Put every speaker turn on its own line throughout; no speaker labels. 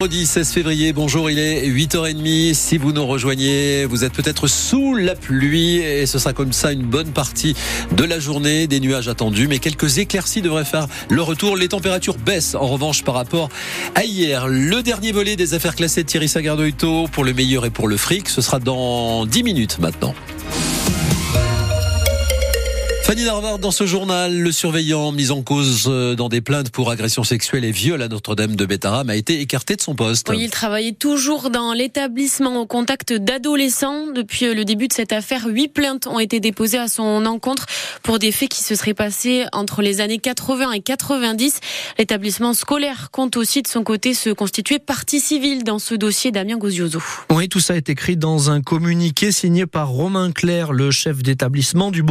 Vendredi 16 février, bonjour, il est 8h30. Si vous nous rejoignez, vous êtes peut-être sous la pluie et ce sera comme ça une bonne partie de la journée. Des nuages attendus, mais quelques éclaircies devraient faire le retour. Les températures baissent en revanche par rapport à hier. Le dernier volet des affaires classées de Thierry Sagardoito pour le meilleur et pour le fric, ce sera dans 10 minutes maintenant. Fanny Narvard, dans ce journal, le surveillant mis en cause euh, dans des plaintes pour agression sexuelle et viol à Notre-Dame de Bétarame a été écarté de son poste.
Oui, il travaillait toujours dans l'établissement au contact d'adolescents. Depuis euh, le début de cette affaire, huit plaintes ont été déposées à son encontre pour des faits qui se seraient passés entre les années 80 et 90. L'établissement scolaire compte aussi de son côté se constituer partie civile dans ce dossier Damien Gozioso.
Oui, tout ça est écrit dans un communiqué signé par Romain Claire, le chef d'établissement du.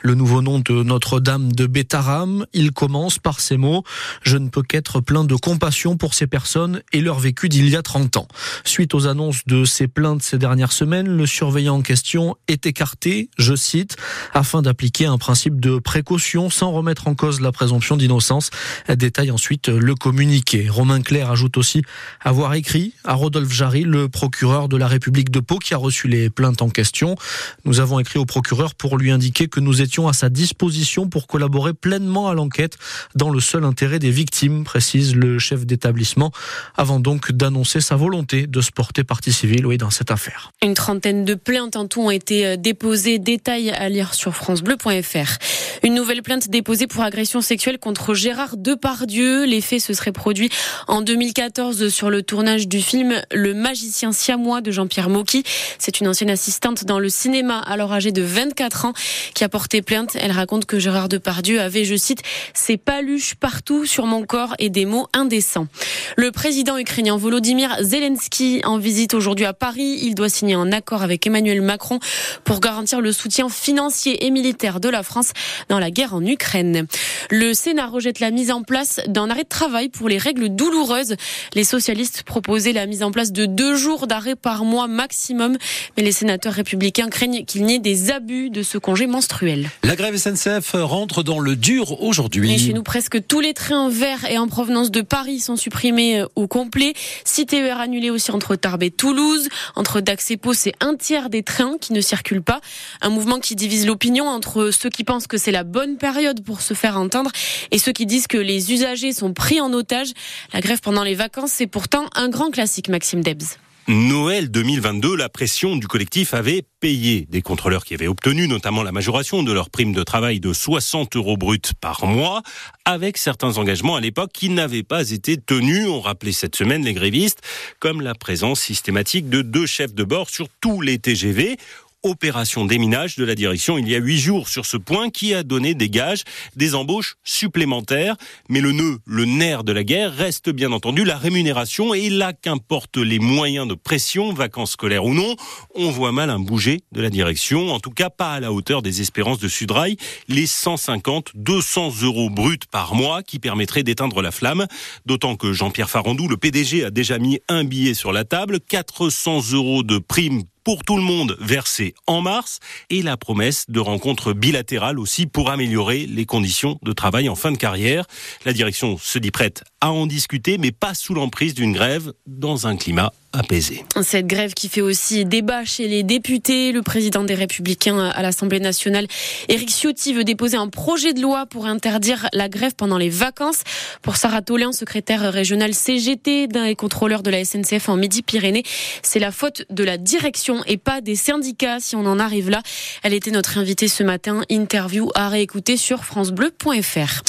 Le le nouveau nom de Notre-Dame de Bétaram. Il commence par ces mots Je ne peux qu'être plein de compassion pour ces personnes et leur vécu d'il y a 30 ans. Suite aux annonces de ces plaintes ces dernières semaines, le surveillant en question est écarté, je cite, afin d'appliquer un principe de précaution sans remettre en cause la présomption d'innocence. Détaille ensuite le communiqué. Romain Claire ajoute aussi avoir écrit à Rodolphe Jarry, le procureur de la République de Pau, qui a reçu les plaintes en question. Nous avons écrit au procureur pour lui indiquer que nous étions à sa disposition pour collaborer pleinement à l'enquête dans le seul intérêt des victimes, précise le chef d'établissement, avant donc d'annoncer sa volonté de se porter partie civile oui, dans cette affaire.
Une trentaine de plaintes en tout ont été euh, déposées. Détails à lire sur francebleu.fr. Une nouvelle plainte déposée pour agression sexuelle contre Gérard Depardieu. Les faits se seraient produits en 2014 sur le tournage du film Le magicien siamois de Jean-Pierre Mocky. C'est une ancienne assistante dans le cinéma, alors âgée de 24 ans, qui a porté plainte elle raconte que Gérard Depardieu avait, je cite, ses paluches partout sur mon corps et des mots indécents. Le président ukrainien Volodymyr Zelensky en visite aujourd'hui à Paris. Il doit signer un accord avec Emmanuel Macron pour garantir le soutien financier et militaire de la France dans la guerre en Ukraine. Le Sénat rejette la mise en place d'un arrêt de travail pour les règles douloureuses. Les socialistes proposaient la mise en place de deux jours d'arrêt par mois maximum, mais les sénateurs républicains craignent qu'il n'y ait des abus de ce congé menstruel.
La grève SNCF rentre dans le dur aujourd'hui.
chez nous, presque tous les trains verts et en provenance de Paris sont supprimés euh, au complet. Six TER annulés aussi entre Tarbes et Toulouse. Entre Dax et Pau, c'est un tiers des trains qui ne circulent pas. Un mouvement qui divise l'opinion entre ceux qui pensent que c'est la bonne période pour se faire entendre et ceux qui disent que les usagers sont pris en otage. La grève pendant les vacances, c'est pourtant un grand classique, Maxime Debs.
Noël 2022, la pression du collectif avait payé des contrôleurs qui avaient obtenu notamment la majoration de leur prime de travail de 60 euros bruts par mois, avec certains engagements à l'époque qui n'avaient pas été tenus. On rappelait cette semaine les grévistes, comme la présence systématique de deux chefs de bord sur tous les TGV opération déminage de la direction il y a huit jours sur ce point qui a donné des gages, des embauches supplémentaires. Mais le nœud, le nerf de la guerre reste bien entendu la rémunération et là qu'importe les moyens de pression, vacances scolaires ou non, on voit mal un bouger de la direction, en tout cas pas à la hauteur des espérances de Sudrail, les 150, 200 euros bruts par mois qui permettraient d'éteindre la flamme, d'autant que Jean-Pierre Farandou, le PDG, a déjà mis un billet sur la table, 400 euros de prime pour tout le monde versé en mars et la promesse de rencontres bilatérales aussi pour améliorer les conditions de travail en fin de carrière. La direction se dit prête à en discuter, mais pas sous l'emprise d'une grève dans un climat apaisé.
Cette grève qui fait aussi débat chez les députés. Le président des Républicains à l'Assemblée nationale, Éric Ciotti, veut déposer un projet de loi pour interdire la grève pendant les vacances. Pour Sarah Tolin, secrétaire régionale CGT d'un des contrôleurs de la SNCF en Midi-Pyrénées, c'est la faute de la direction et pas des syndicats si on en arrive là. Elle était notre invitée ce matin. Interview à réécouter sur francebleu.fr.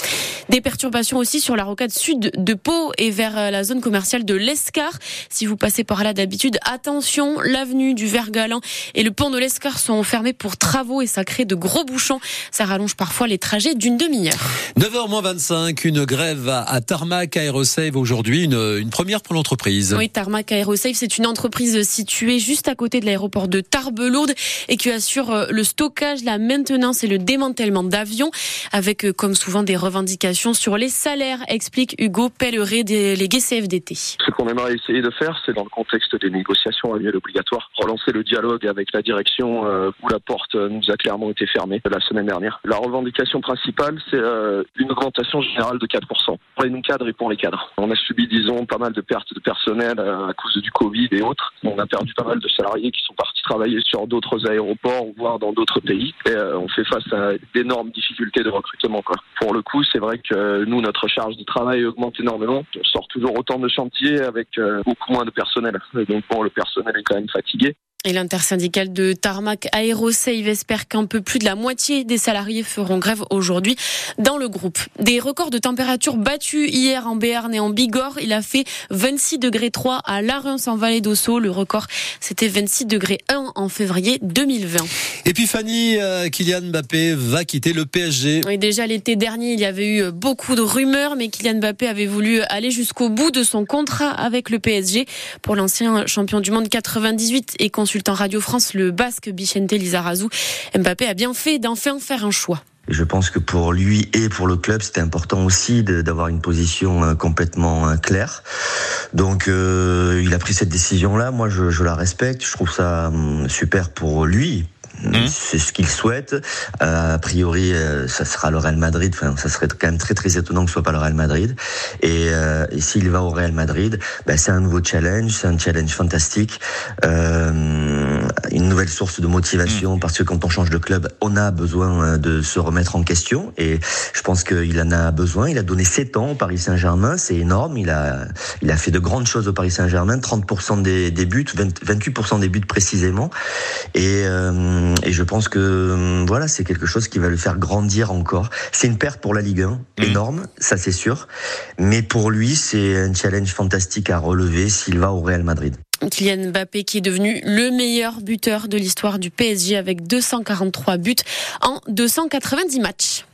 Des perturbations aussi sur la rocade sud de Pau et vers la zone commerciale de l'Escar. Si vous passez par là d'habitude, attention, l'avenue du Vergalan et le pont de l'Escar sont fermés pour travaux et ça crée de gros bouchons. Ça rallonge parfois les trajets d'une demi-heure.
9h 25, une grève à Tarmac Aerosave aujourd'hui, une, une première pour l'entreprise.
Oui, Tarmac Aerosave, c'est une entreprise située juste à côté de l'aéroport de Tarbes-Lourdes et qui assure euh, le stockage, la maintenance et le démantèlement d'avions avec, euh, comme souvent, des revendications sur les salaires, explique Hugo Pelleret, délégué CFDT.
Ce qu'on aimerait essayer de faire, c'est dans le contexte des négociations annuelles obligatoires, relancer le dialogue avec la direction où la porte nous a clairement été fermée la semaine dernière. La revendication principale, c'est une augmentation générale de 4% pour les non-cadres et pour les cadres. On a subi, disons, pas mal de pertes de personnel à cause du Covid et autres. On a perdu pas mal de salariés qui sont partis travailler sur d'autres aéroports, voire dans d'autres pays. Et on fait face à d'énormes difficultés de recrutement. Quoi. Pour le coup, c'est vrai que nous, notre charge de travail augmente énormément. On sort toujours autant de chantiers avec euh, beaucoup moins de personnel. Donc bon, le personnel est quand même fatigué.
Et l'intersyndicale de Tarmac Aerosave espère qu'un peu plus de la moitié des salariés feront grève aujourd'hui dans le groupe. Des records de température battus hier en Béarn et en Bigorre. Il a fait 26 degrés 3 à Larens en Vallée d'Ossau. Le record, c'était 26 degrés 1 en février 2020.
Et puis Fanny, euh, Kylian Mbappé va quitter le PSG.
Oui, déjà l'été dernier, il y avait eu beaucoup de rumeurs, mais Kylian Mbappé avait voulu aller jusqu'au bout de son contrat avec le PSG pour l'ancien champion du monde 98 et consultant consultant Radio France, le basque Bichente Lizarazu. Mbappé a bien fait d'enfin faire un choix.
Je pense que pour lui et pour le club, c'était important aussi d'avoir une position euh, complètement euh, claire. Donc, euh, il a pris cette décision-là. Moi, je, je, la respecte. Je trouve ça hum, super pour lui, Mmh. C'est ce qu'il souhaite. Euh, a priori, euh, ça sera le Real Madrid. Enfin, ça serait quand même très très étonnant que ce soit pas le Real Madrid. Et, euh, et s'il va au Real Madrid, ben, c'est un nouveau challenge, c'est un challenge fantastique, euh, une nouvelle source de motivation mmh. parce que quand on change de club, on a besoin euh, de se remettre en question. Et je pense qu'il en a besoin. Il a donné 7 ans au Paris Saint-Germain, c'est énorme. Il a il a fait de grandes choses au Paris Saint-Germain, 30% des, des buts, 20, 28% des buts précisément. Et euh, et je pense que hum, voilà, c'est quelque chose qui va le faire grandir encore. C'est une perte pour la Ligue 1, mmh. énorme, ça c'est sûr. Mais pour lui, c'est un challenge fantastique à relever s'il va au Real Madrid.
Kylian Mbappé qui est devenu le meilleur buteur de l'histoire du PSG avec 243 buts en 290 matchs.